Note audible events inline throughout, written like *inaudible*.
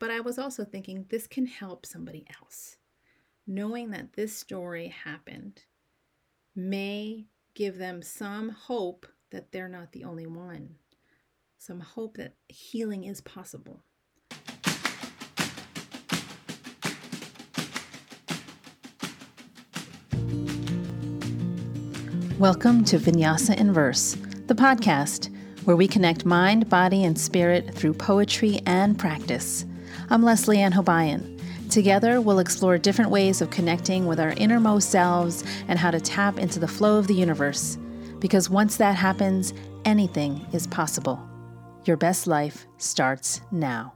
but I was also thinking this can help somebody else. Knowing that this story happened may give them some hope that they're not the only one, some hope that healing is possible. Welcome to Vinyasa in Verse, the podcast where we connect mind, body, and spirit through poetry and practice. I'm Leslie Ann Hobayan. Together, we'll explore different ways of connecting with our innermost selves and how to tap into the flow of the universe. Because once that happens, anything is possible. Your best life starts now.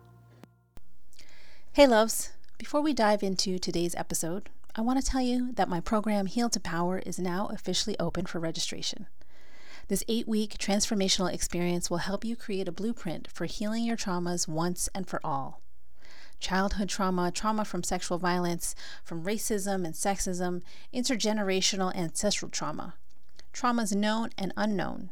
Hey, loves. Before we dive into today's episode, I want to tell you that my program Heal to Power is now officially open for registration. This eight week transformational experience will help you create a blueprint for healing your traumas once and for all. Childhood trauma, trauma from sexual violence, from racism and sexism, intergenerational ancestral trauma, traumas known and unknown.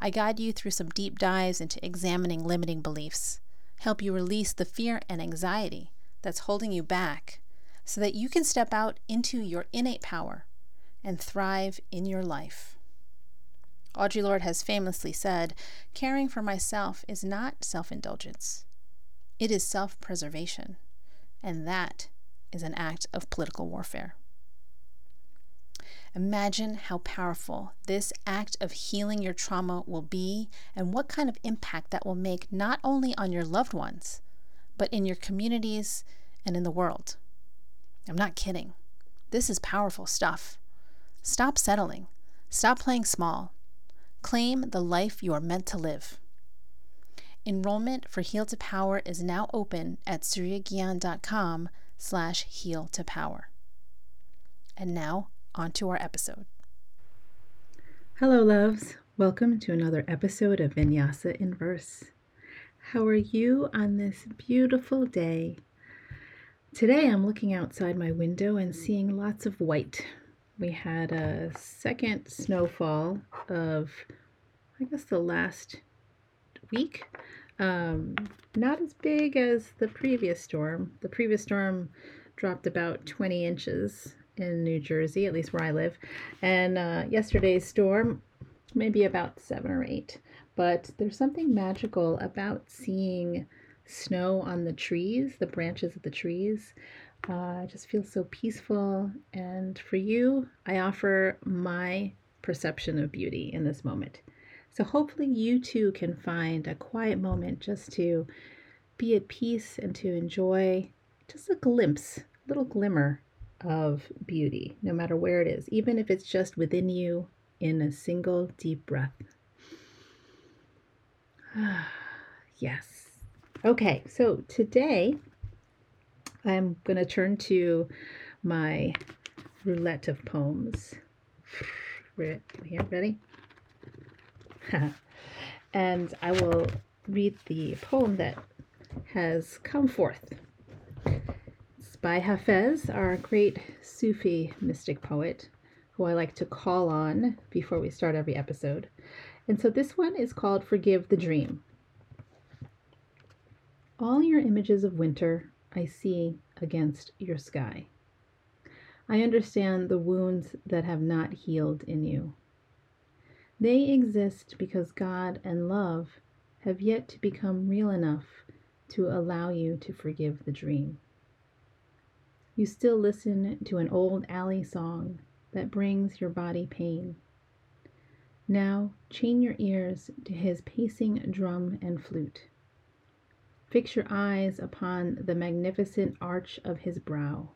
I guide you through some deep dives into examining limiting beliefs, help you release the fear and anxiety that's holding you back so that you can step out into your innate power and thrive in your life. Audre Lorde has famously said, Caring for myself is not self indulgence, it is self preservation, and that is an act of political warfare. Imagine how powerful this act of healing your trauma will be and what kind of impact that will make not only on your loved ones, but in your communities and in the world. I'm not kidding. This is powerful stuff. Stop settling. Stop playing small. Claim the life you are meant to live. Enrollment for Heal to Power is now open at suryagyan.com slash heal to power. And now, on to our episode. Hello, loves. Welcome to another episode of Vinyasa in Verse. How are you on this beautiful day? Today I'm looking outside my window and seeing lots of white. We had a second snowfall of, I guess, the last week. Um, not as big as the previous storm. The previous storm dropped about 20 inches in New Jersey, at least where I live. And uh, yesterday's storm, maybe about seven or eight. But there's something magical about seeing snow on the trees, the branches of the trees. Uh, just feels so peaceful. And for you, I offer my perception of beauty in this moment. So hopefully, you too can find a quiet moment just to be at peace and to enjoy just a glimpse, a little glimmer of beauty, no matter where it is, even if it's just within you in a single deep breath. *sighs* yes. Okay, so today I'm going to turn to my roulette of poems. Here, ready? *laughs* and I will read the poem that has come forth. It's by Hafez, our great Sufi mystic poet, who I like to call on before we start every episode. And so this one is called Forgive the Dream. All your images of winter I see against your sky. I understand the wounds that have not healed in you. They exist because God and love have yet to become real enough to allow you to forgive the dream. You still listen to an old alley song that brings your body pain. Now chain your ears to his pacing drum and flute. Fix your eyes upon the magnificent arch of his brow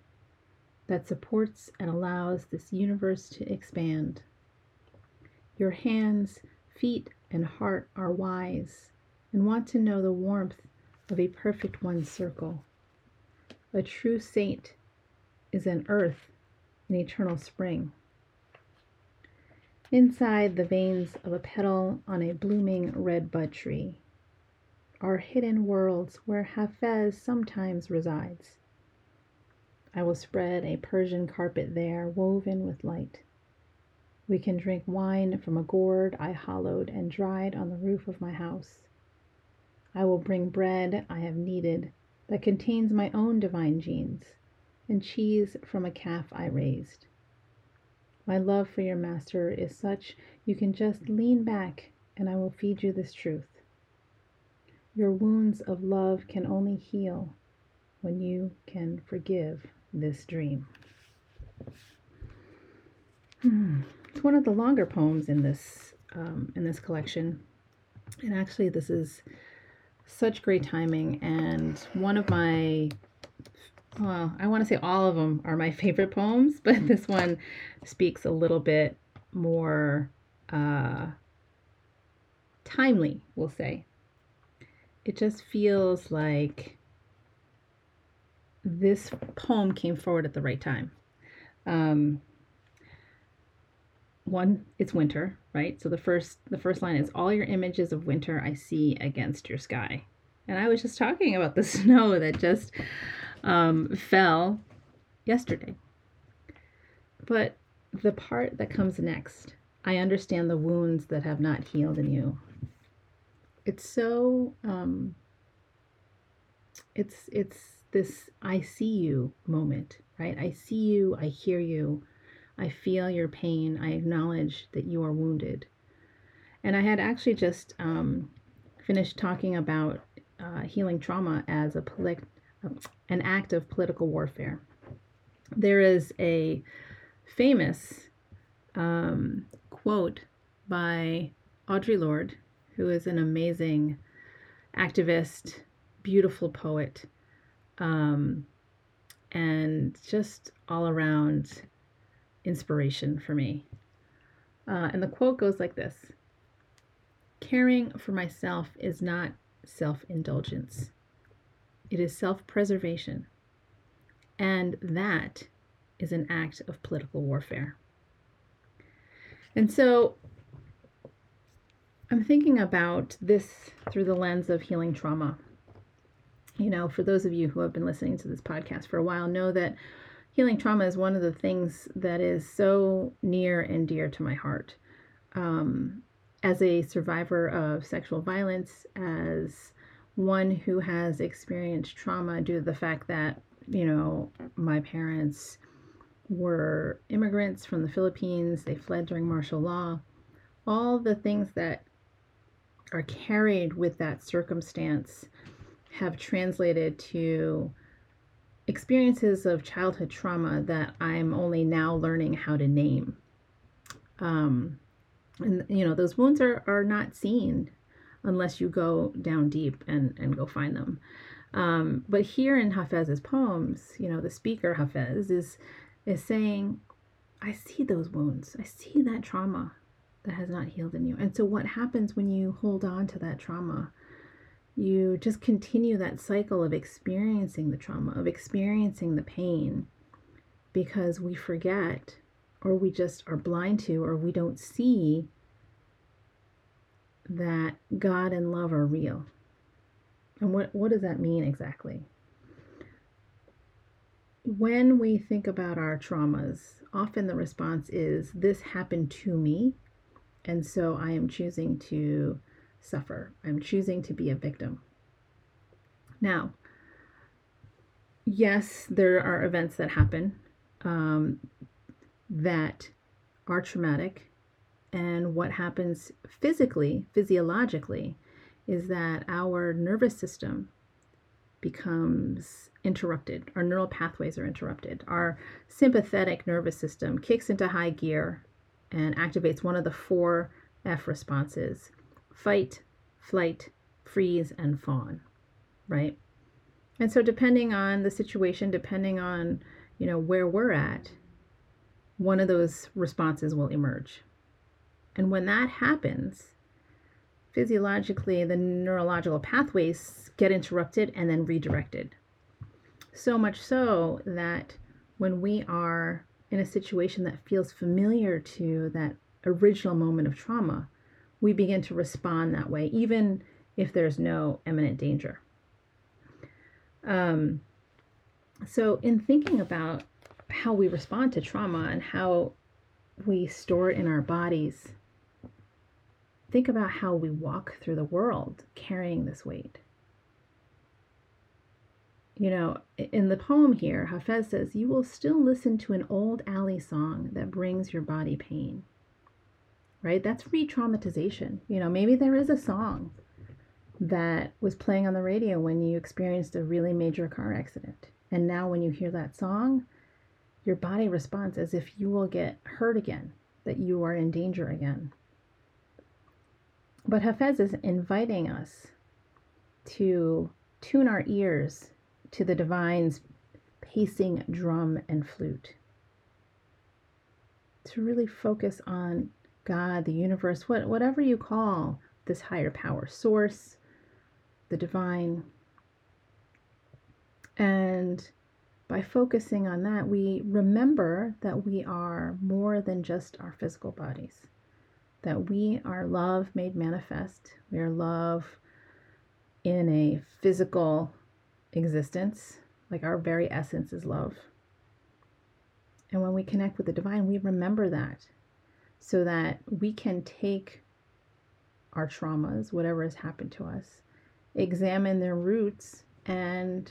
that supports and allows this universe to expand. Your hands, feet, and heart are wise and want to know the warmth of a perfect one circle. A true saint is an earth in eternal spring. Inside the veins of a petal on a blooming red bud tree are hidden worlds where Hafez sometimes resides. I will spread a Persian carpet there, woven with light. We can drink wine from a gourd I hollowed and dried on the roof of my house. I will bring bread I have kneaded that contains my own divine genes and cheese from a calf I raised. My love for your master is such you can just lean back and I will feed you this truth. Your wounds of love can only heal when you can forgive this dream. Hmm. One of the longer poems in this um, in this collection, and actually, this is such great timing and one of my well, I want to say all of them are my *laughs* favorite poems, but this one speaks a little bit more uh, timely, we'll say. It just feels like this poem came forward at the right time. Um, one, it's winter, right? So the first the first line is all your images of winter I see against your sky. And I was just talking about the *laughs* snow that just um, fell yesterday. But the part that comes next, I understand the wounds that have not healed in you. It's so um, it's it's this I see you moment, right? I see you, I hear you, I feel your pain, I acknowledge that you are wounded. And I had actually just um, finished talking about uh, healing trauma as a polit- an act of political warfare. There is a famous um, quote by Audre Lorde, who is an amazing activist, beautiful poet, um, and just all around inspiration for me. Uh, and the quote goes like this Caring for myself is not self indulgence, it is self preservation. And that is an act of political warfare. And so I'm thinking about this through the lens of healing trauma. You know, for those of you who have been listening to this podcast for a while, know that healing trauma is one of the things that is so near and dear to my heart. Um, as a survivor of sexual violence, as one who has experienced trauma due to the fact that, you know, my parents were immigrants from the Philippines, they fled during martial law, all the things that are carried with that circumstance have translated to experiences of childhood trauma that I'm only now learning how to name. Um, and you know those wounds are, are not seen unless you go down deep and, and go find them. Um, but here in Hafez's poems, you know, the speaker Hafez is is saying, I see those wounds. I see that trauma that has not healed in you. And so what happens when you hold on to that trauma? You just continue that cycle of experiencing the trauma, of experiencing the pain, because we forget or we just are blind to or we don't see that God and love are real. And what, what does that mean exactly? When we think about our traumas, often the response is, This happened to me, and so I am choosing to suffer. I'm choosing to be a victim. Now, yes, there are events that happen um, that are traumatic and what happens physically, physiologically, is that our nervous system becomes interrupted. Our neural pathways are interrupted. Our sympathetic nervous system kicks into high gear and activates one of the four F responses fight, flight, freeze, and fawn, right? And so depending on the situation, depending on, you know, where we're at, one of those responses will emerge. And when that happens, physiologically, the neurological pathways get interrupted and then redirected. So much so that when we are in a situation that feels familiar to that original moment of trauma, we begin to respond that way, even if there's no imminent danger. Um, so, in thinking about how we respond to trauma and how we store it in our bodies, think about how we walk through the world carrying this weight. you know, in the poem here, Hafez says, You will still listen to an old alley song that brings your body pain. Right? That's re traumatization. You know, maybe there is a song that was playing on the radio when you experienced a really major car accident. And now, when you hear that song, your body responds as if you will get hurt again, that you are in danger again. But Hafez is inviting us to tune our ears to the divine's pacing drum and flute. To really focus on God, the universe, what, whatever you call this higher power source, the divine. And by focusing on that, we remember that we are more than just our physical bodies, that we are love made manifest. We are love in a physical existence, like our very essence is love. And when we connect with the divine, we remember that so that we can take our traumas, whatever has happened to us, examine their roots and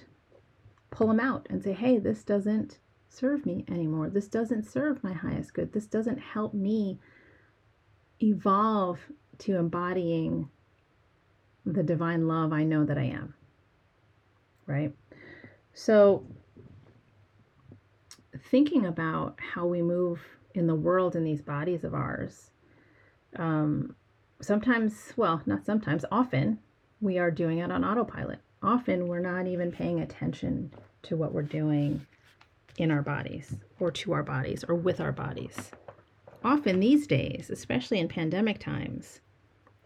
pull them out and say, hey, this doesn't serve me anymore. This doesn't serve my highest good. This doesn't help me evolve to embodying the divine love I know that I am right? So, thinking about how we move in the world in these bodies of ours, um, sometimes, well, not sometimes, often, we are doing it on autopilot. Often, we're not even paying attention to what we're doing in our bodies or to our bodies or with our bodies. Often these days, especially in pandemic times,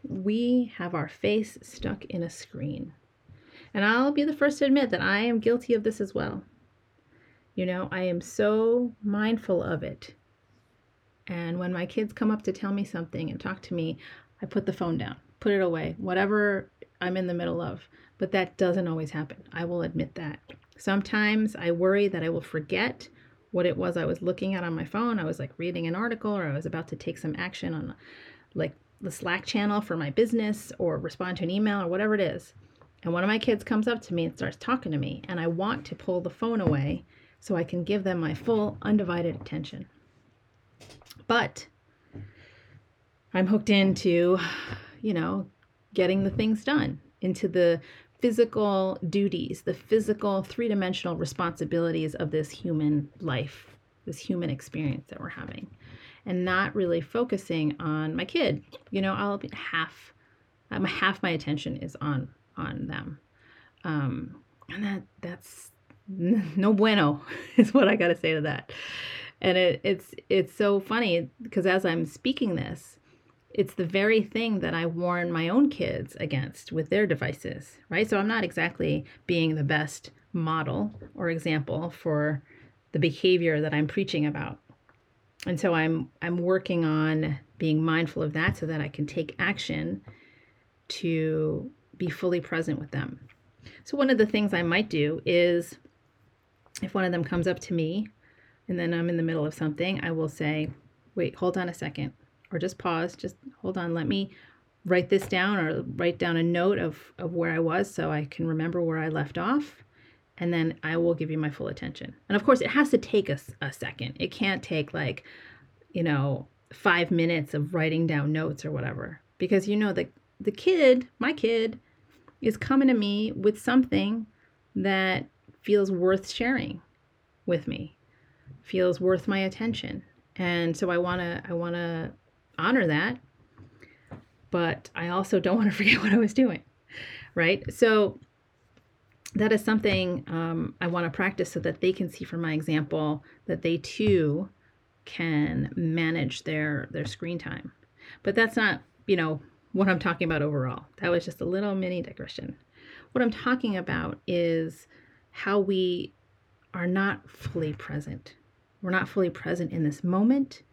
we have our face stuck in a screen. And I'll be the first to admit that I am guilty of this as well. You know, I am so mindful of it. And when my kids come up to tell me something and talk to me, I put the phone down, put it away, whatever I'm in the middle of. But that doesn't always happen. I will admit that. Sometimes I worry that I will forget what it was I was looking at on my phone. I was like reading an article or I was about to take some action on like the Slack channel for my business or respond to an email or whatever it is and one of my kids comes up to me and starts talking to me, and I want to pull the phone away so I can give them my full, undivided attention. But I'm hooked into, you know, getting the things done, into the physical duties, the physical three dimensional responsibilities of this human life, this human experience that we're having, and not really focusing on my kid. You know, I'll be half, um, half my attention is on on them. Um, and that that's *laughs* no bueno *laughs* is what I got to say to that. And it, it's it's so funny because as I'm speaking this, it's the very thing that I warn my own kids against with their devices, right? So I'm not exactly being the best model or example for the behavior that I'm preaching about. And so I'm I'm working on being mindful of that so that I can take action to be fully present with them. So, one of the things I might do is if one of them comes up to me and then I'm in the middle of something, I will say, wait, hold on a second, or just pause, just hold on, let me write this down or write down a note of, of where I was so I can remember where I left off. And then I will give you my full attention. And of course, it has to take a, a second. It can't take like, you know, five minutes of writing down notes or whatever. Because you know, the, the kid, my kid, is coming to me with something that feels worth sharing with me, feels worth my attention. And so I want to I want to honor that, but I also don't want to *laughs* forget what I was doing. Right? So that is something um, I want to practice so that they can see from my example that they too can manage their their screen time. But that's not, you know, what I'm talking about overall. That was just a little mini digression. What I'm talking about is how we are not fully present. We're not fully present in this moment.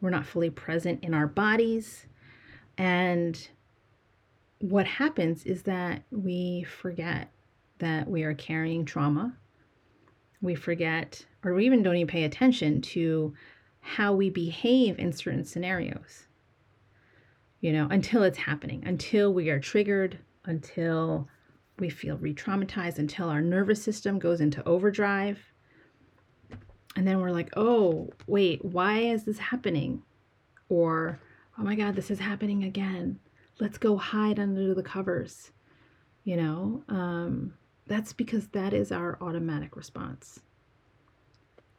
We're not fully present in our bodies. And what happens is that we forget that we are carrying trauma. We forget, or we even don't even pay attention to how we behave in certain scenarios you know, until it's happening, until we are triggered, until We feel re traumatized until our nervous system goes into overdrive. And then we're like, oh, wait, why is this happening? Or, oh my God, this is happening again. Let's go hide under the covers. You know, um, that's because that is our automatic response.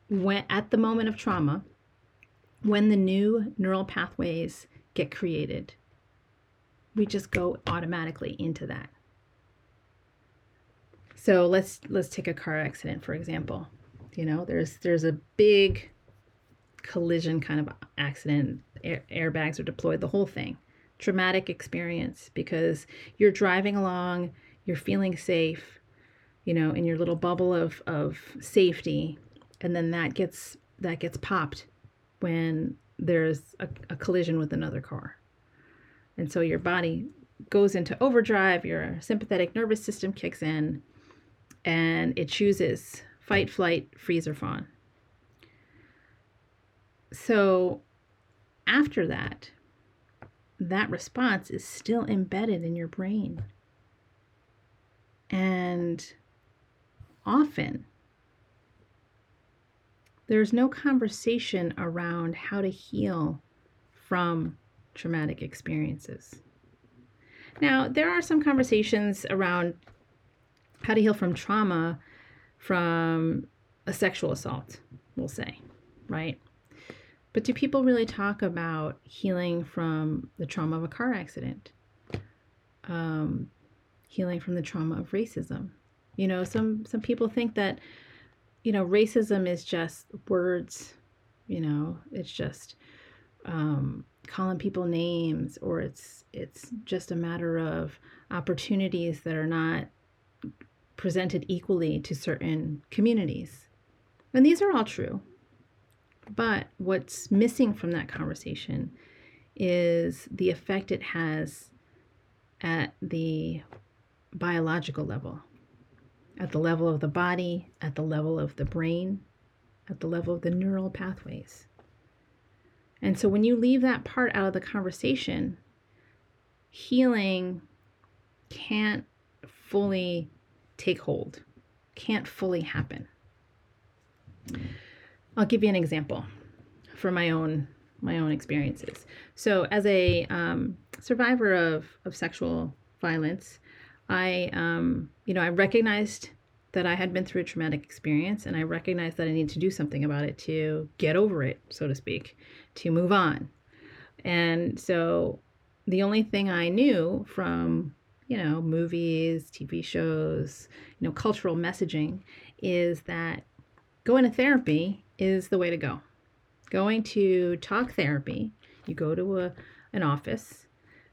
When at the moment of trauma, when the new neural pathways get created, we just go automatically into that. So let's let's take a car accident for example. You know, there's there's a big collision kind of accident. Air, airbags are deployed, the whole thing. Traumatic experience because you're driving along, you're feeling safe, you know, in your little bubble of of safety, and then that gets that gets popped when there's a, a collision with another car. And so your body goes into overdrive, your sympathetic nervous system kicks in, and it chooses fight, flight, freeze, or fawn. So after that, that response is still embedded in your brain. And often, there's no conversation around how to heal from traumatic experiences. Now, there are some conversations around how to heal from trauma from a sexual assault, we'll say, right? But do people really talk about healing from the trauma of a car accident? Um, healing from the trauma of racism? You know, some some people think that you know racism is just words. You know, it's just um, calling people names or it's it's just a matter of opportunities that are not presented equally to certain communities. And these are all true. But what's missing from that conversation is the effect it has at the biological level, at the level of the body, at the level of the brain, at the level of the neural pathways. And so when you leave that part out of the conversation, healing can't fully take hold, can't fully happen. I'll give you an example from my own my own experiences. So, as a um, survivor of of sexual violence, I um, you know I recognized that I had been through a traumatic experience, and I recognized that I need to do something about it to get over it, so to speak, to move on. And so, the only thing I knew from you know, movies, TV shows, you know, cultural messaging is that going to therapy is the way to go. Going to talk therapy, you go to a, an office,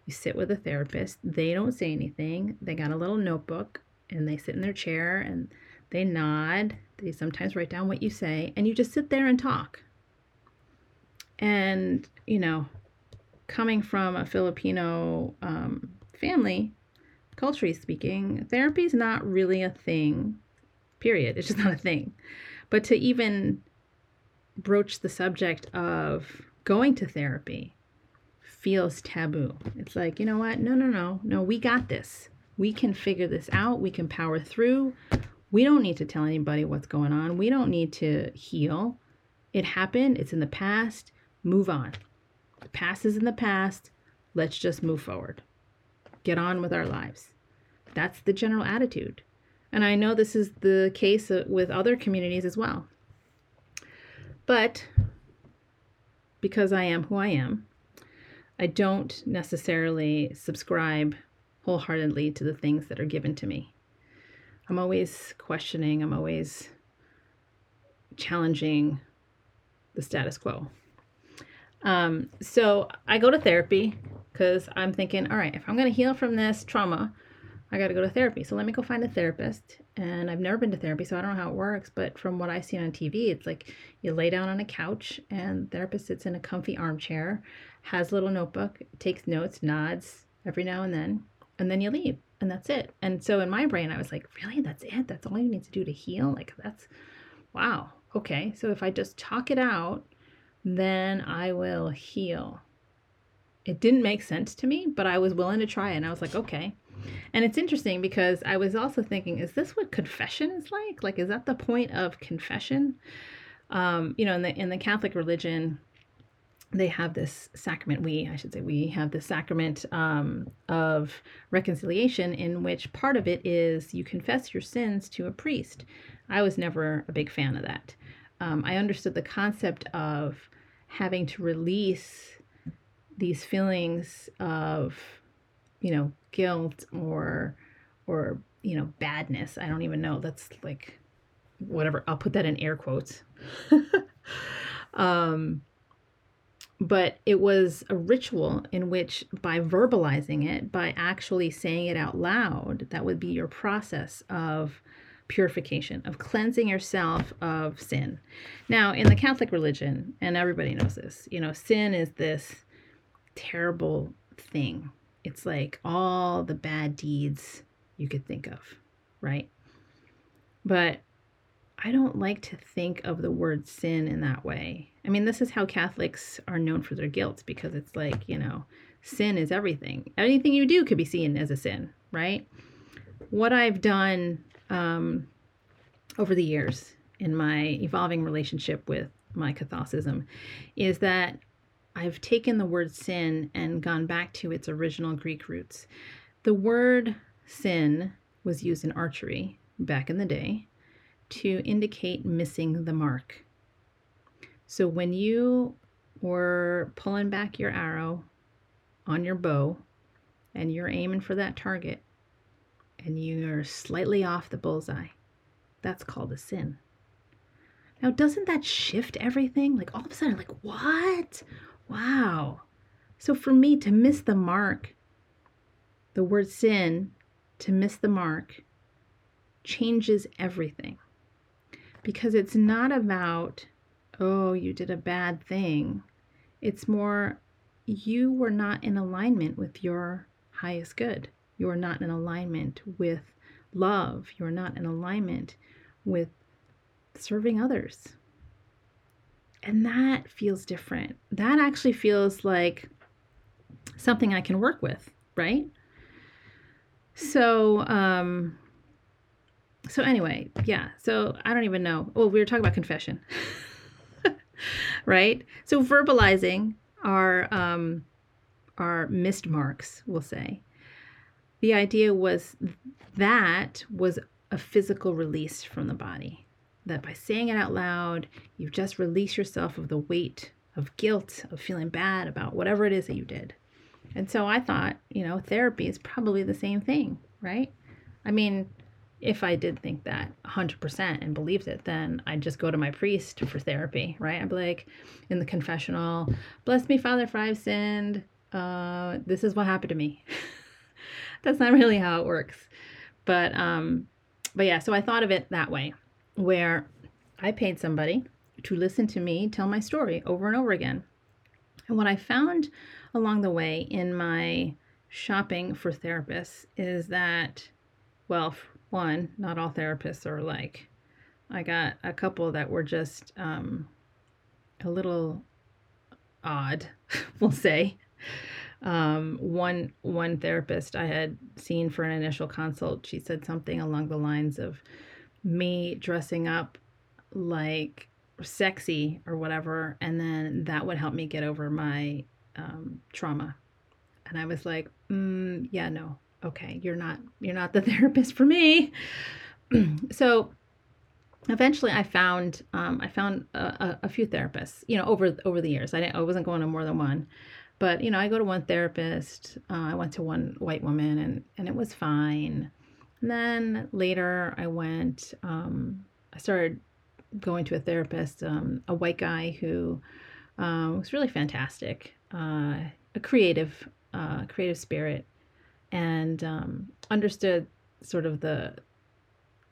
you sit with a therapist, they don't say anything, they got a little notebook and they sit in their chair and they nod, they sometimes write down what you say, and you just sit there and talk. And, you know, coming from a Filipino um, family, culturally speaking, therapy is not really a thing, period. It's just not a thing. But to even broach the subject of going to therapy feels taboo. It's like, you know what? No, no, no, no, we got this. We can figure this out. We can power through. We don't need to tell anybody what's going on. We don't need to heal. It happened. It's in the past. Move on. The past is in the past. Let's just move forward get on with our lives. That's the general attitude. And I know this is the case with other communities as well. But because I am who I am, I don't necessarily subscribe wholeheartedly to the things that are given to me. I'm always questioning, I'm always challenging the status quo. Um, so I go to therapy because I'm thinking, all right, if I'm going to heal from this trauma, I got to go to therapy. So let me go find a therapist. And I've never been to therapy, so I don't know how it works. But from what I've seen on TV, it's like you lay down on a couch, and the therapist sits in a comfy armchair, has a little notebook, takes notes, nods every now and then, and then you leave, and that's it. And so in my brain, I was like, really, that's it? That's all you need to do to heal? Like that's, wow, okay. So if I just talk it out, then I will heal. It didn't make sense to me, but I was willing to try it. And I was like, okay. And it's interesting because I was also thinking, is this what confession is like? Like, is that the point of confession? Um, you know, in the in the Catholic religion, they have this sacrament. We, I should say, we have the sacrament um, of reconciliation, in which part of it is you confess your sins to a priest. I was never a big fan of that. Um, I understood the concept of having to release these feelings of you know guilt or or you know badness. I don't even know. That's like whatever. I'll put that in air quotes. *laughs* Um but it was a ritual in which by verbalizing it by actually saying it out loud that would be your process of purification of cleansing yourself of sin. Now in the catholic religion and everybody knows this you know sin is this terrible thing. It's like all the bad deeds you could think of, right? But I don't like to think of the word sin in that way. I mean, this is how Catholics are known for their guilt because it's like, you know, sin is everything. Anything you do could be seen as a sin, right? What I've done um, over the years in my evolving relationship with my Catholicism is that I've taken the word sin and gone back to its original Greek roots. The word sin was used in archery back in the day to indicate missing the mark. So when you were pulling back your arrow on your bow and you're aiming for that target and you're slightly off the bullseye, that's called a sin. Now, doesn't that shift everything? Like all of a sudden, like, what? Wow. So for me to miss the mark, the word sin, to miss the mark, changes everything. Because it's not about, oh, you did a bad thing. It's more, you were not in alignment with your highest good. You are not in alignment with love. You are not in alignment with serving others. And that feels different. That actually feels like something I can work with, right? So, um, so anyway, yeah. So I don't even know. Well, we were talking about confession, *laughs* right? So verbalizing our um, our missed marks, we'll say. The idea was that was a physical release from the body that by saying it out loud, you just release yourself of the weight of guilt, of feeling bad about whatever it is that you did. And so I thought, you know, therapy is probably the same thing, right? I mean, if I did think that 100% and believed it, then I'd just go to my priest for therapy, right? I'd be like in the confessional, bless me, Father, for I've sinned. Uh, this is what happened to me. *laughs* That's not really how it works. But, um, but yeah, so I thought of it that way where I paid somebody to listen to me tell my story over and over again. And what I found along the way in my shopping for therapists is that, well, one, not all therapists are alike. I got a couple that were just um, a little odd, *laughs* we'll say. Um, one one therapist I had seen for an initial consult, she said something along the lines of, me dressing up like sexy or whatever, and then that would help me get over my um, trauma. And I was like, mm, yeah, no, okay, you're not you're not the *laughs* therapist for me. *clears throat* so eventually I found um, I found a, a, a, few therapists, you know, over over the years. I didn't I wasn't going to more than one, but you know, I go to one therapist. Uh, I went to one white woman, and and it was fine. And then later, I went, um, I started going to a therapist, um, a white guy who um, was really fantastic, uh, a creative, uh, creative spirit, and um, understood sort of the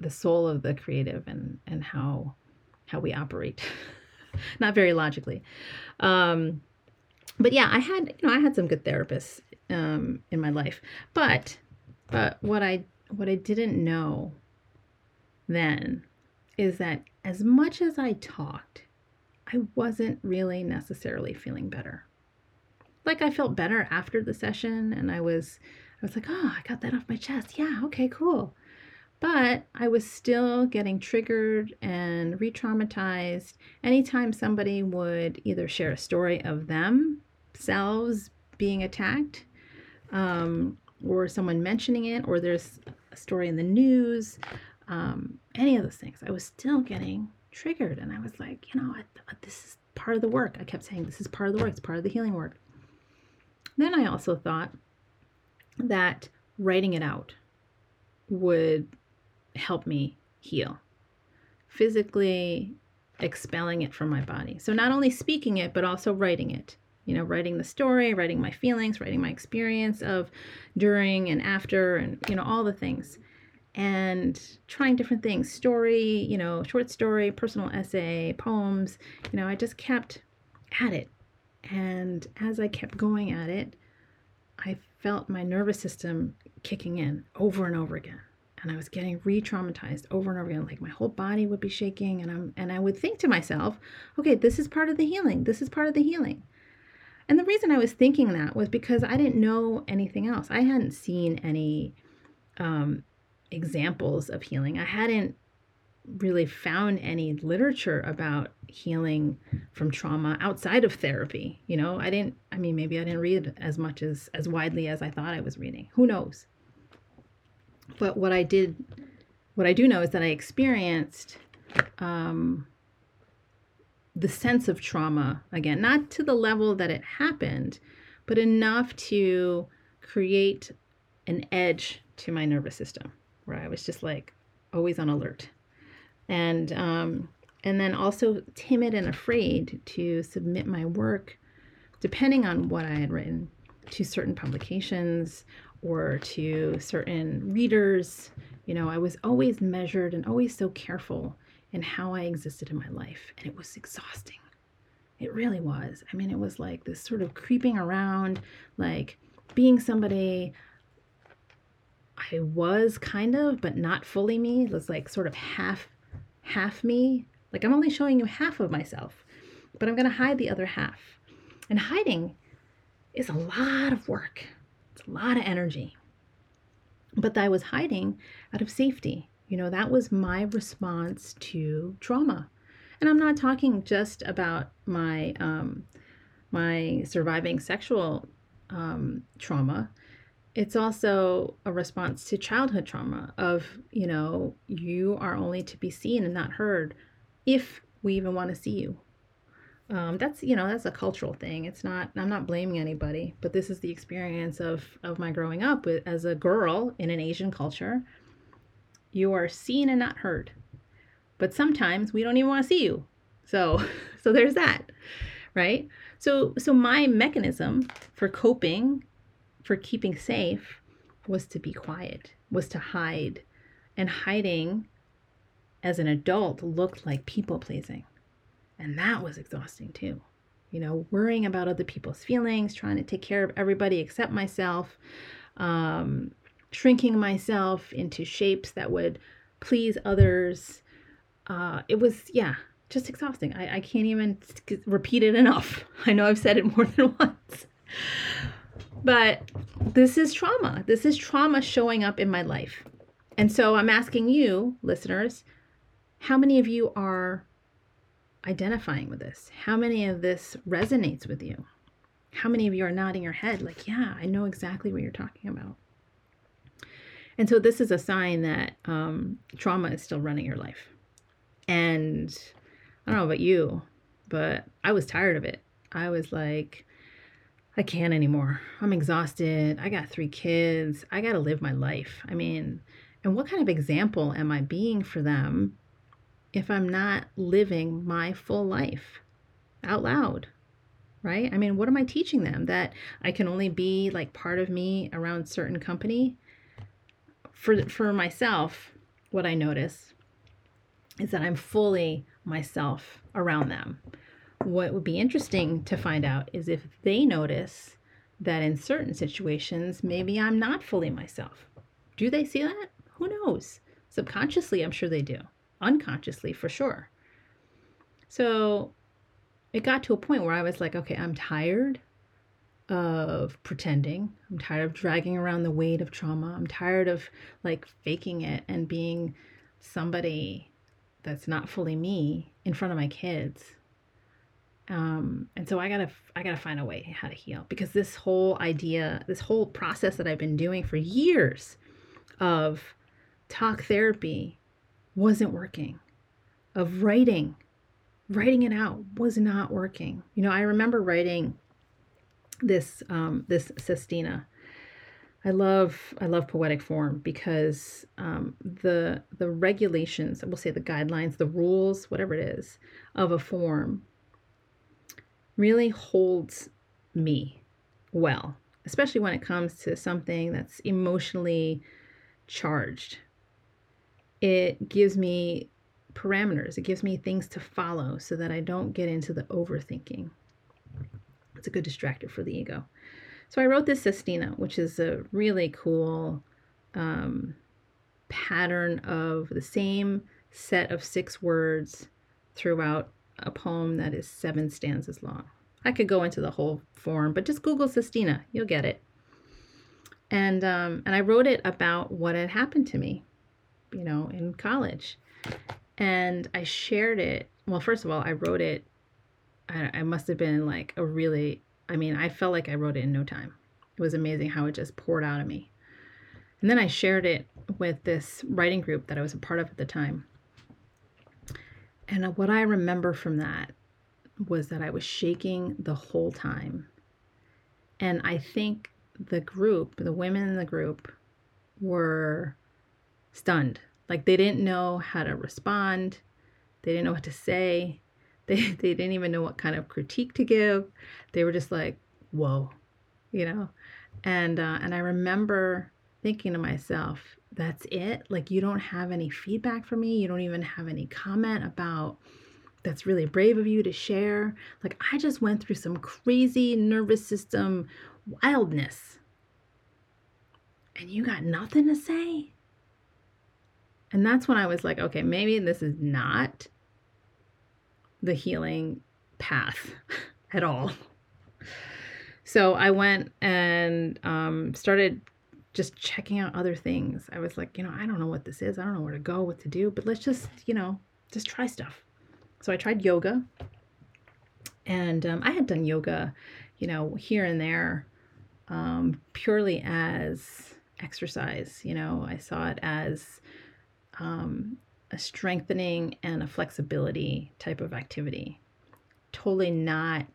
the soul of the creative and and how how we operate, *laughs* not very logically. Um, but yeah, I had you know I had some good therapists um, in my life, but but what I what I didn't know then is that as much as I talked, I wasn't really necessarily feeling better. like I felt better after the session and I was I was like, "Oh, I got that off my chest. Yeah, okay, cool." But I was still getting triggered and re traumatized anytime somebody would either share a story of themselves being attacked, um, or someone mentioning it, or there's a story in the news, um, any of those things. I was still getting triggered. And I was like, you know, I, this is part of the work. I kept saying, this is part of the work, it's part of the healing work. Then I also thought that writing it out would help me heal physically expelling it from my body. So not only speaking it, but also writing it. You know, writing the story, writing my feelings, writing my experience of during and after, and, you know, all the things. And trying different things story, you know, short story, personal essay, poems. You know, I just kept at it. And as I kept going at it, I felt my nervous system kicking in over and over again and I was getting re-traumatized over and over again. Like my whole body would be shaking, and I'm and I would think to myself, okay, this is part of the healing. This is part of the healing. And the reason I was thinking that was because I didn't know anything else. I hadn't seen any um, examples of healing. I hadn't really found any literature about healing from trauma outside of therapy. You know, I didn't. I mean, maybe I didn't read as much as as widely as I thought I was reading. Who knows? But what I did, what I do know is that I experienced um, the sense of trauma again, not to the level that it happened, but enough to create an edge to my nervous system where I was just like always on alert. And um, and then also timid and afraid to submit my work, depending on what I had written, to certain publications or to certain readers. You know, I was always measured and always so careful in how I existed in my life. And it was exhausting. It really was. I mean, it was like this sort of creeping around, like being somebody I was kind of, but not fully me. It was like sort of half half me. Like I'm only showing you half of myself, but I'm going to hide the other half. And hiding is a lot of work. It's a lot of energy. But I was hiding out of safety. You know, that was my response to trauma. And I'm not talking just about my um, my surviving sexual um, trauma. It's also a response to childhood trauma of, you know, you are only to be seen and not heard if we even want to see you um, that's you know that's a cultural thing it's not i'm not blaming anybody but this is the experience of of my growing up with, as a girl in an asian culture you are seen and not heard. But sometimes we don't even want to see you. So *laughs* so there's that right? So so my mechanism for coping for keeping safe was to be quiet was to hide. And hiding as an adult looked like people pleasing. And that was exhausting too. You know, worrying about other people's feelings, trying to take care of everybody except myself, um, shrinking myself into shapes that would please others. Uh, it was, yeah, just exhausting. I, I can't even repeat it enough. *laughs* I know I've said it more *laughs* than once. But this is trauma. This is trauma showing up in my life. And so I'm asking you, listeners, how many of you are identifying with this? How many of this resonates with you? How many of you are nodding your head like, yeah, I know exactly what you're talking about? And so this is a sign that um, trauma is still running your life. And I don't know about you, but I was tired of it. I was like, I can't anymore. I'm exhausted. I got three kids. I got to live my life. I mean, and what kind of example am I being for them if I'm not living my full life out loud? Right? I mean, what am I teaching them? That I can only be like part of me around certain company? For for myself, what I notice is that I'm fully myself around them. What would be interesting to find out is if they notice that in certain situations, maybe I'm not fully myself. Do they see that? Who knows? Subconsciously, I'm sure they do unconsciously for sure. So it got to a point where I was like, okay, I'm tired of pretending. I'm tired of dragging around the weight of trauma. I'm tired of like faking it and being somebody that's not fully me in front of my kids. Um, and so I gotta I gotta find a way how to heal because this whole idea, this whole process that I've been doing for years of talk therapy wasn't working. Of writing, writing it out was not working. You know, I remember writing this um, this sestina. I love I love poetic form because um, the the regulations, we'll say the guidelines, the rules, whatever it is, of a form really holds me well, especially when it comes to something that's emotionally charged. It gives me parameters, it gives me things to follow so that I don't get into the overthinking. It's a good distractor for the ego. So I wrote this sestina, which is a really cool um, pattern of the same set of six words throughout a poem that is seven stanzas long. I could go into the whole form, but just Google sestina, you'll get it. And um, and I wrote it about what had happened to me, you know, in college, and I shared it. Well, first of all, I wrote it I, I must have been like a really, I mean, I felt like I wrote it in no time. It was amazing how it just poured out of me. And then I shared it with this writing group that I was a part of at the time. And what I remember from that was that I was shaking the whole time. And I think the group, the women in the group, were stunned. Like they didn't know how to respond, they didn't know what to say. They, *laughs* they didn't even know what kind of critique to give. They were just like, whoa, you know? And, uh, and I remember thinking to myself, that's it? Like, you don't have any feedback for me? You don't even have any comment about that's really brave of you to share? Like, I just went through some crazy nervous system wildness. And you got nothing to say? And that's when I was like, okay, maybe this is not the healing path *laughs* at all. So I went and um, started just checking out other things. I was like, you know, I don't know what this is. I don't know where to go, what to do, but let's just, you know, just try stuff. So I tried yoga. And um, I had done yoga, you know, here and there um, purely as exercise. You know, I saw it as um, a strengthening and a flexibility type of activity. Totally not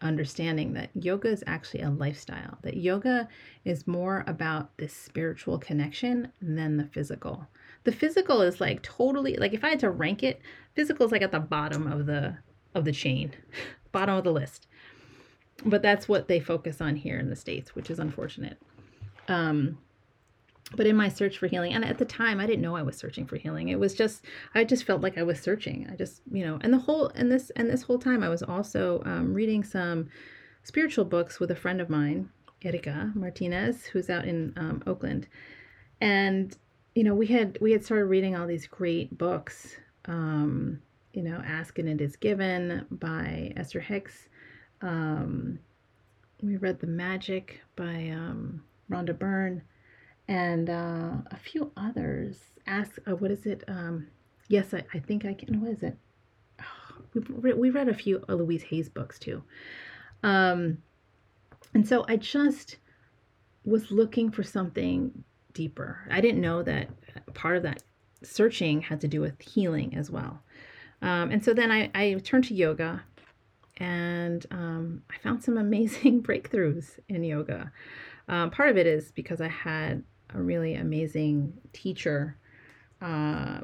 understanding that yoga is actually a lifestyle, that yoga is more about this spiritual connection than the physical. The physical is like totally like if I had to rank it, physical is like at the bottom of the of the chain, *laughs* bottom of the list. But that's what they focus on here in the states, which is unfortunate. Um, but in my search for healing and at the time i didn't know i was searching for healing. It was just i just felt like i was searching. I just you know and the whole and this and this whole time i was also um, reading some spiritual books with a friend of mine erika martinez who's out in um, oakland. And you know we had we had started reading all these great books um, you know ask and it is given by esther hicks. Um, we read the magic by um, rhonda byrne and uh, a few others. Ask, uh, what is it? Um, yes, I, I think I can. What is it? *sighs* Oh, we, read, we read a few Louise Hay's books too. Um, and so I just was looking for something deeper. I didn't know that part of that searching had to do with healing as well. Um, and so then I, I turned to yoga and um, I found some amazing *laughs* breakthroughs in yoga. Um, part of it is because I had a really amazing teacher. Uh,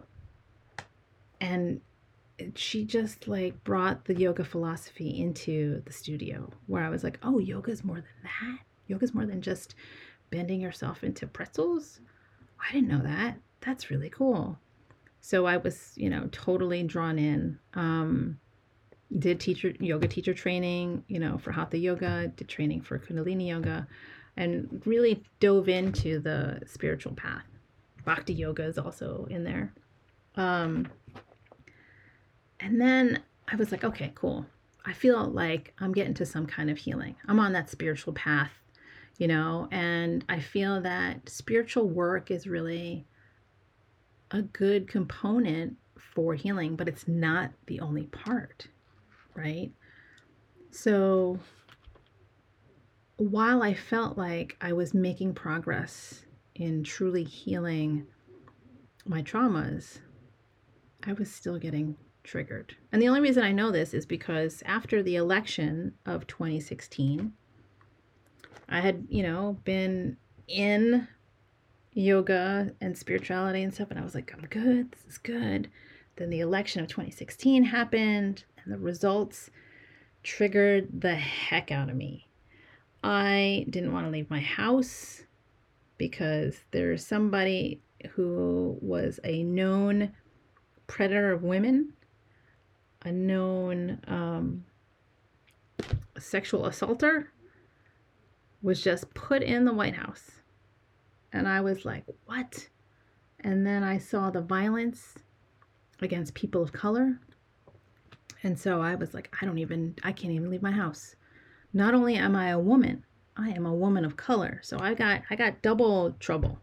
and she just like brought the yoga philosophy into the studio where I was like, oh, yoga is more than that. Yoga is more than just bending yourself into pretzels. I didn't know that. That's really cool. So I was, you know, totally drawn in. Um, did teacher yoga teacher training, you know, for hatha yoga, did training for kundalini yoga and really dove into the spiritual path. Bhakti yoga is also in there. Um, and then I was like, okay, cool. I feel like I'm getting to some kind of healing. I'm on that spiritual path, you know, and I feel that spiritual work is really a good component for healing, but it's not the only part, right? So while I felt like I was making progress in truly healing my traumas, I was still getting triggered. And the only reason I know this is because after the election of 2016, I had, you know, been in yoga and spirituality and stuff, and I was like, I'm good, this is good. Then the election of 2016 happened, and the results triggered the heck out of me. I didn't want to leave my house because there's somebody who was a known predator of women a known um, sexual assaulter was just put in the White House. And I was like, what? And then I saw the violence against people of color. And so I was like, I don't even, I can't even leave my house. Not only am I a woman, I am a woman of color. So I got, I got double trouble,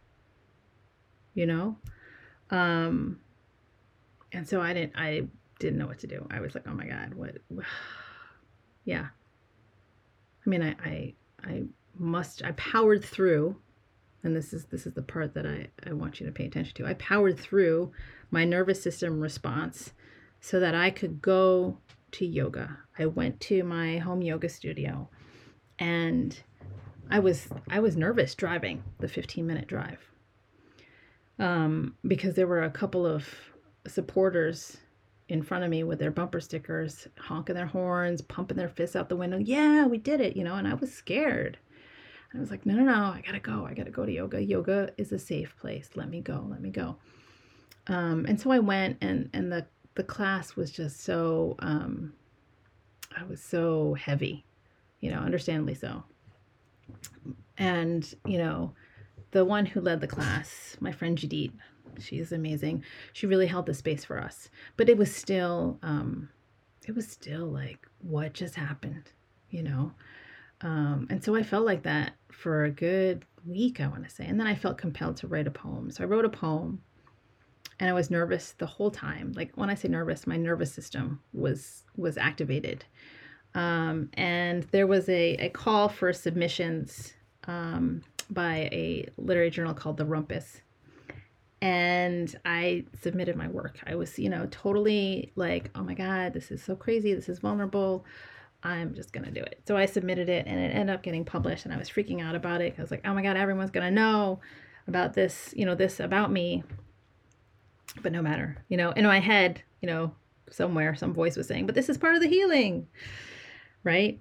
you know? Um, and so I didn't, I didn't know what to do. I was like, oh my God, what? *sighs* yeah. I mean, I, I, I must, I powered through, and this is, this is the part that I, I want you to pay attention to. I powered through my nervous system response so that I could go to yoga. I went to my home yoga studio and I was, I was nervous driving the 15 minute drive. Um, because there were a couple of supporters in front of me with their bumper stickers, honking their horns, pumping their fists out the window. Yeah, we did it, you know, and I was scared. I was like, no, no, no, I gotta go. I gotta go to yoga. Yoga is a safe place. Let me go. Let me go. Um, and so I went, and and the the class was just so um, I was so heavy, you know, understandably so. And you know, the one who led the class, my friend Judith, She's amazing. She really held the space for us. But it was still, um, it was still like, what just happened, you know? Um, and so I felt like that for a good week, I want to say. And then I felt compelled to write a poem. So I wrote a poem and I was nervous the whole time. Like when I say nervous, my nervous system was was activated. Um, and there was a, a call for submissions um, by a literary journal called The Rumpus and I submitted my work. I was, you know, totally like, oh my God, this is so crazy. This is vulnerable. I'm just going to do it. So I submitted it and it ended up getting published. And I was freaking out about it. I was like, oh my God, everyone's going to know about this, you know, this about me. But no matter, you know, in my head, you know, somewhere some voice was saying, but this is part of the healing. Right.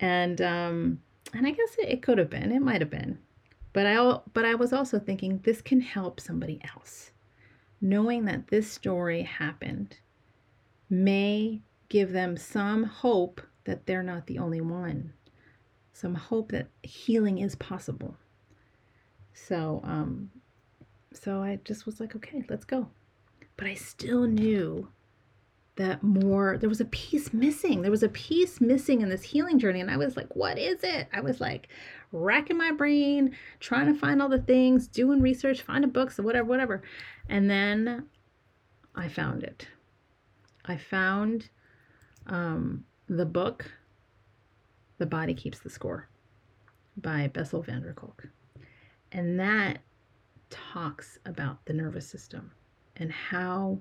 And, um, and I guess it, it could have been, it might have been, but I but I was also thinking this can help somebody else. Knowing that this story happened may give them some hope that they're not the only one. Some hope that healing is possible. So um so I just was like, okay, let's go. But I still knew that more there was a piece missing. There was a piece missing in this healing journey. And i was like what is it? I was like racking my brain trying to find all the things doing research finding books whatever whatever. And then i found it. I found um, the book the body keeps the score by bessel van der kolk. And that talks about the nervous system and how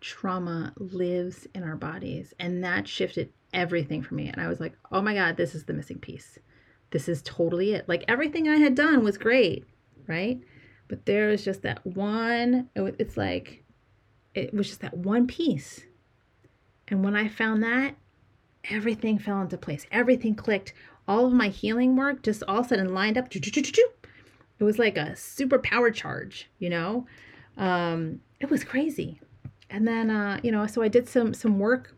trauma lives in our bodies. And that shifted everything for me. And I was like, oh my God, this is the missing piece. This is totally it. Like everything I had done was great, right? But there was just that one, it's like, it was just that one piece. And when I found that, everything fell into place. Everything clicked. All of my healing work just all of a sudden lined up. It was like a super power charge, you know? Um, it was crazy and then uh, you know so i did some some work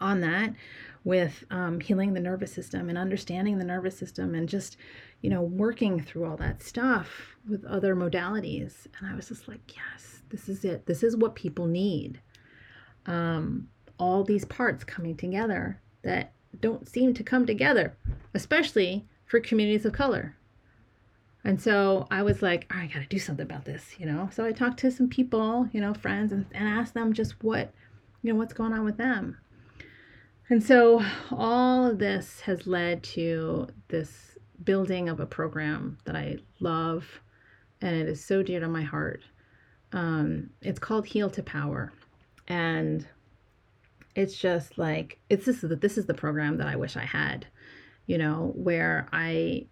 on that with um, healing the nervous system and understanding the nervous system and just you know working through all that stuff with other modalities and i was just like yes this is it this is what people need um, all these parts coming together that don't seem to come together, especially for communities of color. And so I was like, I got to do something about this, you know? So I talked to some people, you know, friends, and, and asked them just what, you know, what's going on with them. And so all of this has led to this building of a program that I love and it is so dear to my heart. Um, it's called Heal to Power. And it's just like it's this is the, this is the program that I wish I had, you know, where I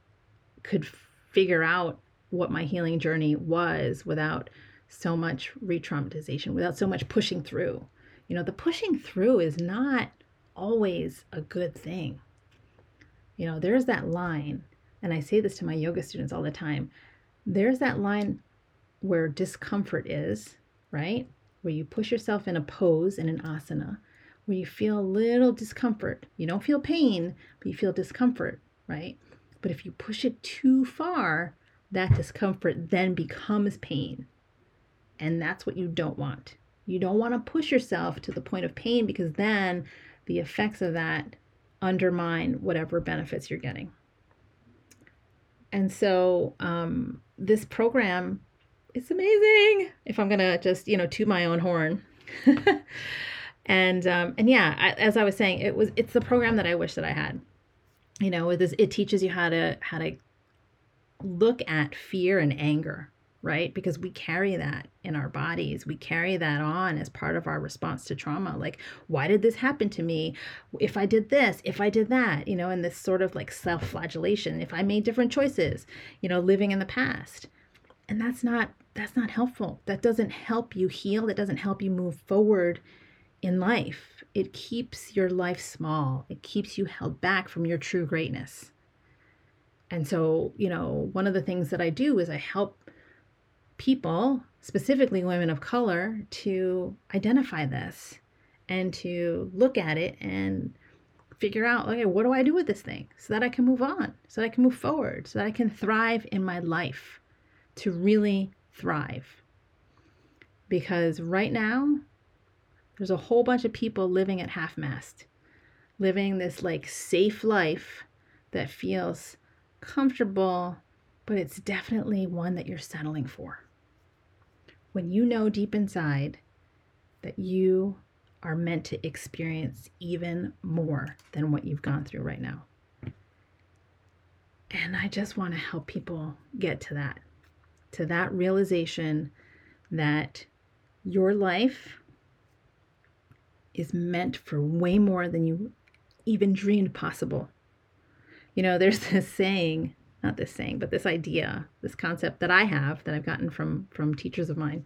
could figure out what my healing journey was without so much re-traumatization, without so much pushing through. You know, the pushing through is not always a good thing. You know, there's that line, and I say this to my yoga students all the time. There's that line where discomfort is, right? Where you push yourself in a pose in an asana, where you feel a little discomfort. You don't feel pain, but you feel discomfort, right? But if you push it too far, that discomfort then becomes pain. And that's what you don't want. You don't want to push yourself to the point of pain because then the effects of that undermine whatever benefits you're getting. And so um, this program is amazing. If I'm gonna just you know toot my own horn, *laughs* and um, and yeah, I, as I was saying, it was it's the program that I wish that I had you know it, teaches you how to how to look at fear and anger right? Because we carry that in our bodies. We carry that on as part of our response to trauma. Like why did this happen to me? If i did this if i did that you know and this sort of like self-flagellation if i made different choices you know living in the past. And that's not that's not helpful. That doesn't help you heal. That doesn't help you move forward in life it keeps your life small, it keeps you held back from your true greatness. And so, you know, one of the things that I do is I help people, specifically women of color, to identify this and to look at it and figure out, okay, what do I do with this thing so that I can move on, so that I can move forward, so that I can thrive in my life, to really thrive. Because right now, there's a whole bunch of people living at half mast, living this like safe life that feels comfortable, but it's definitely one that you're settling for. When you know deep inside that you are meant to experience even more than what you've gone through right now. And I just want to help people get to that, to that realization that your life is meant for way more than you even dreamed possible. You know, there's *laughs* this saying, not this saying, but this idea, this concept that I have that I've gotten from from teachers of mine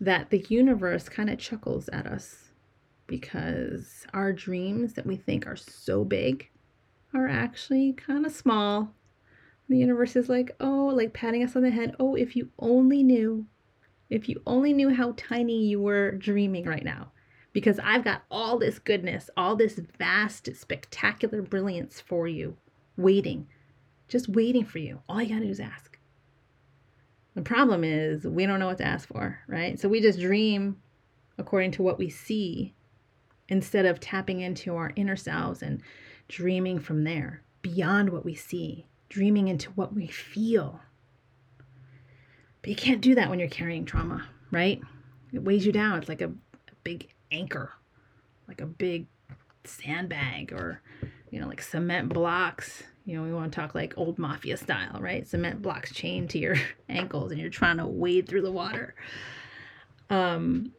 that the universe kind of chuckles at us because our dreams that we think are so big are actually kind of small. The universe is like, oh, like patting us on the head. Oh, if you only knew, if you only knew how tiny you were dreaming right now because I've got all this goodness, all this vast, spectacular brilliance for you, waiting, just waiting for you. All you got to do is ask. The problem is we don't know what to ask for, right? So we just dream according to what we see instead of tapping into our inner selves and dreaming from there, beyond what we see, dreaming into what we feel. But you can't do that when you're carrying trauma, right? It weighs you down. It's like a, a big anchor, like a big sandbag or, you know, like cement blocks. You know, we want to talk like old mafia style, right? Cement blocks chained to your *laughs* ankles and you're trying to wade through the water. Um,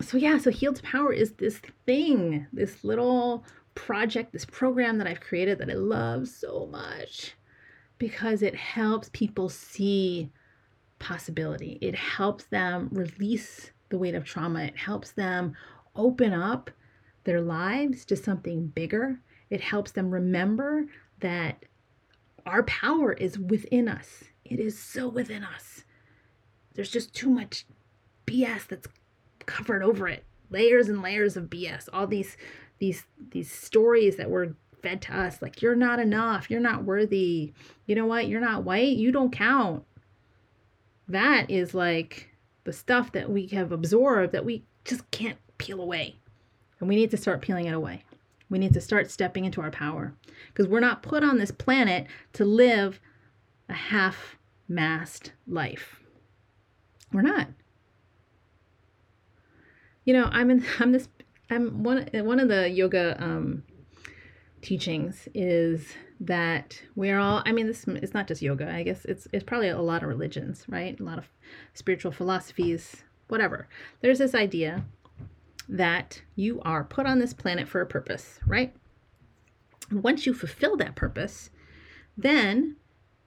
so yeah, so Heal to Power is this thing, this little project, this program that I've created that I love so much because it helps people see possibility. It helps them release the weight of trauma. It helps them open up their lives to something bigger. It helps them remember that our power is within us. It is so within us. There's just too much BS that's covered over it. Layers and layers of BS. All these these these stories that were fed to us like you're not enough, you're not worthy. You know what? You're not white, you don't count. That is like the stuff that we have absorbed that we just can't peel away. And we need to start peeling it away. We need to start stepping into our power because we're not put on this planet to live a half mast life. We're not. You know, I'm in *laughs* I'm this I'm one one of the yoga um teachings is that we're all i mean this it's not just yoga i guess it's it's probably a lot of religions right a lot of spiritual philosophies whatever there's this idea that you are put on this planet for a purpose right? Once you fulfill that purpose then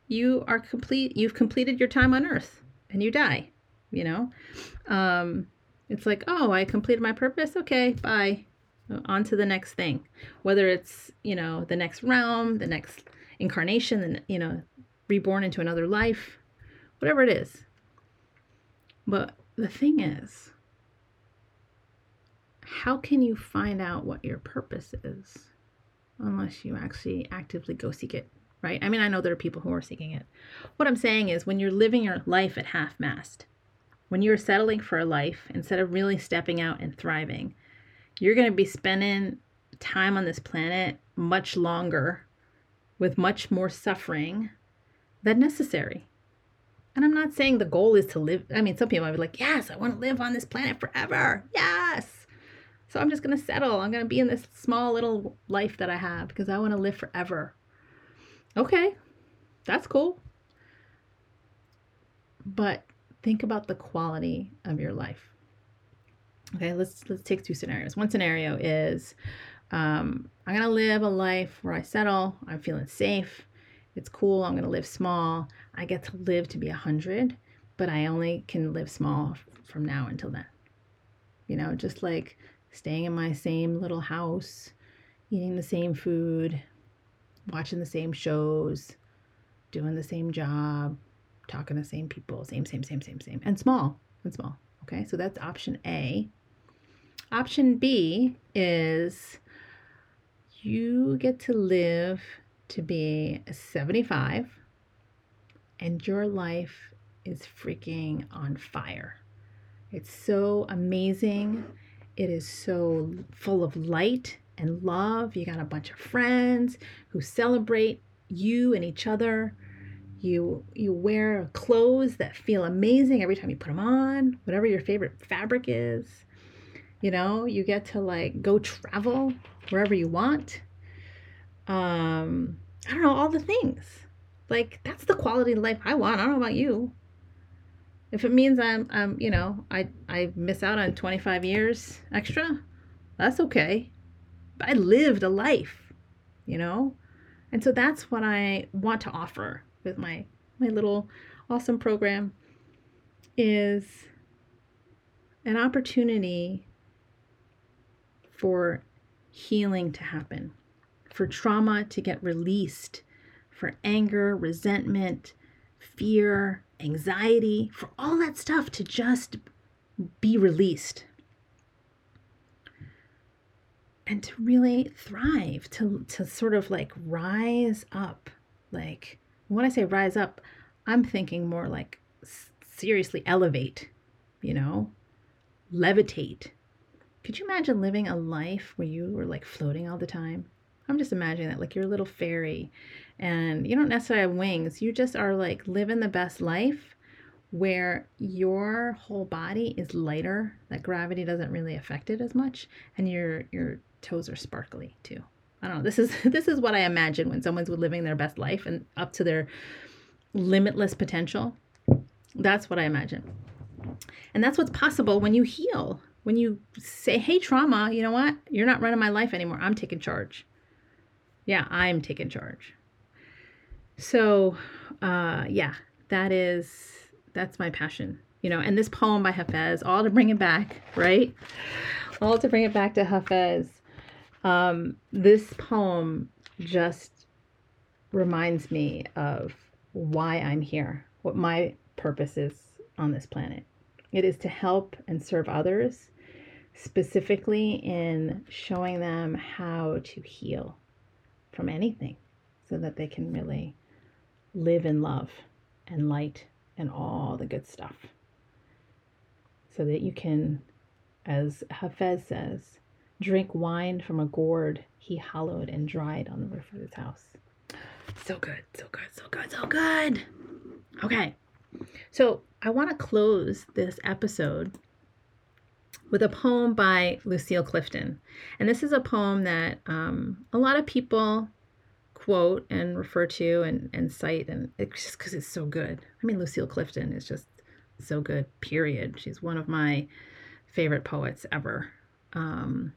you are complete you've completed your time on earth and you die you know? Um it's like oh i completed my purpose? Okay bye. On to the next thing. Whether it's you know the next realm the next incarnation and you know reborn into another life whatever it is. But the thing is how can you find out what your purpose is unless you actually actively go seek it right i mean i know there are people who are seeking it what i'm saying is when you're living your life at half mast when you're settling for a life instead of really stepping out and thriving you're going to be spending time on this planet much longer with much more suffering than necessary. And I'm not saying the goal is to live. I mean, some people might be like, yes, I want to live on this planet forever. Yes. So I'm just going to settle. I'm going to be in this small little life that I have because I want to live forever. Okay, that's cool. But think about the quality of your life. Okay, let's let's take two scenarios. One scenario is um, I'm gonna live a life where I settle. I'm feeling safe. It's cool. I'm gonna live small. I get to live to be a hundred, but I only can live small from now until then. You know, just like staying in my same little house, eating the same food, watching the same shows, doing the same job, talking to the same people, same, same, same, same, same, and small and small. Okay, so that's option A. Option B is you get to live to be 75 and your life is freaking on fire. It's so amazing. It is so full of light and love. You got a bunch of friends who celebrate you and each other. You you wear clothes that feel amazing every time you put them on, whatever your favorite fabric is. You know, you get to like go travel wherever you want. Um, I don't know, all the things. Like that's the quality of life I want. I don't know about you. If it means I'm I'm, you know, I I miss out on 25 years extra, that's okay. But I lived a life, you know? And so that's what I want to offer with my my little awesome program is an opportunity for healing to happen, for trauma to get released, for anger, resentment, fear, anxiety, for all that stuff to just be released. And to really thrive, to, to sort of like rise up. Like, when I say rise up, I'm thinking more like seriously elevate, you know, levitate, could you imagine living a life where you were like floating all the time? I'm just imagining that, like you're a little fairy and you don't necessarily have wings. You just are like living the best life where your whole body is lighter, that gravity doesn't really affect it as much, and your your toes are sparkly too. I don't know. This is *laughs* this is what I imagine when someone's living their best life and up to their limitless potential. That's what I imagine. And that's what's possible when you heal when you say, hey, trauma, you know what? You're not running my life anymore. I'm taking charge. Yeah, I'm taking charge. So, uh, yeah, that is, that's my passion, you know, and this poem by Hafez, all to bring it back, right? All to bring it back to Hafez. Um, this poem just reminds me of why I'm here, what my purpose is on this planet. It is to help and serve others specifically in showing them how to heal from anything so that they can really live in love and light and all the good stuff. So that you can, as Hafez says, drink wine from a gourd he hollowed and dried on the roof of his house. So good, so good, so good, so good. Okay, so I want to close this episode with a poem by Lucille Clifton. And this is a poem that um, a lot of people quote and refer to and, and cite, and it's just because it's so good. I mean, Lucille Clifton is just so good, period. She's one of my favorite poets ever, um,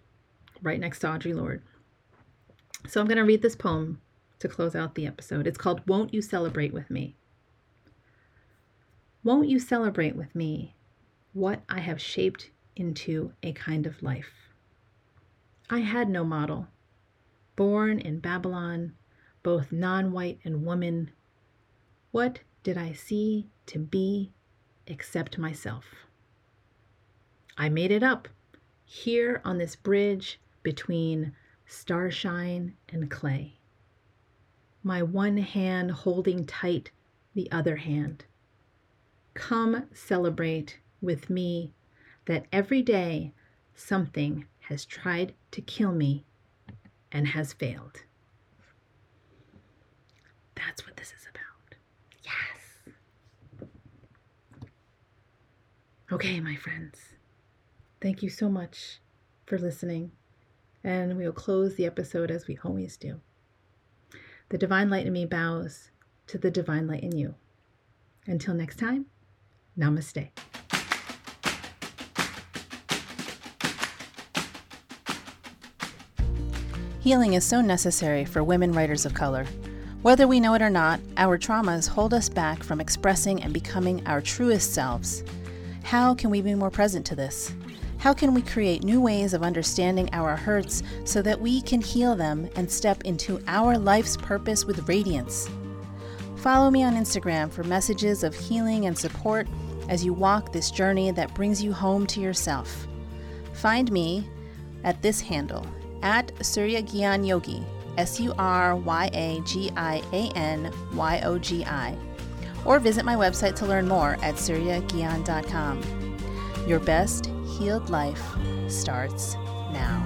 right next to Audre Lorde. So I'm going to read this poem to close out the episode. It's called Won't You Celebrate With Me? Won't you celebrate with me what I have shaped into a kind of life? I had no model. Born in Babylon, both non white and woman, what did I see to be except myself? I made it up here on this bridge between starshine and clay. My one hand holding tight the other hand Come celebrate with me that every day something has tried to kill me and has failed. That's what this is about. Yes. Okay, my friends. Thank you so much for listening. And we will close the episode as we always do. The divine light in me bows to the divine light in you. Until next time. Namaste. Healing is so necessary for women writers of color. Whether we know it or not, our traumas hold us back from expressing and becoming our truest selves. How can we be more present to this? How can we create new ways of understanding our hurts so that we can heal them and step into our life's purpose with radiance? Follow me on Instagram for messages of healing and support as you walk this journey that brings you home to yourself. Find me at this handle at Surya Gyan Yogi, S U R Y A G I A N Y O G I, or visit my website to learn more at suryagyan.com. Your best healed life starts now.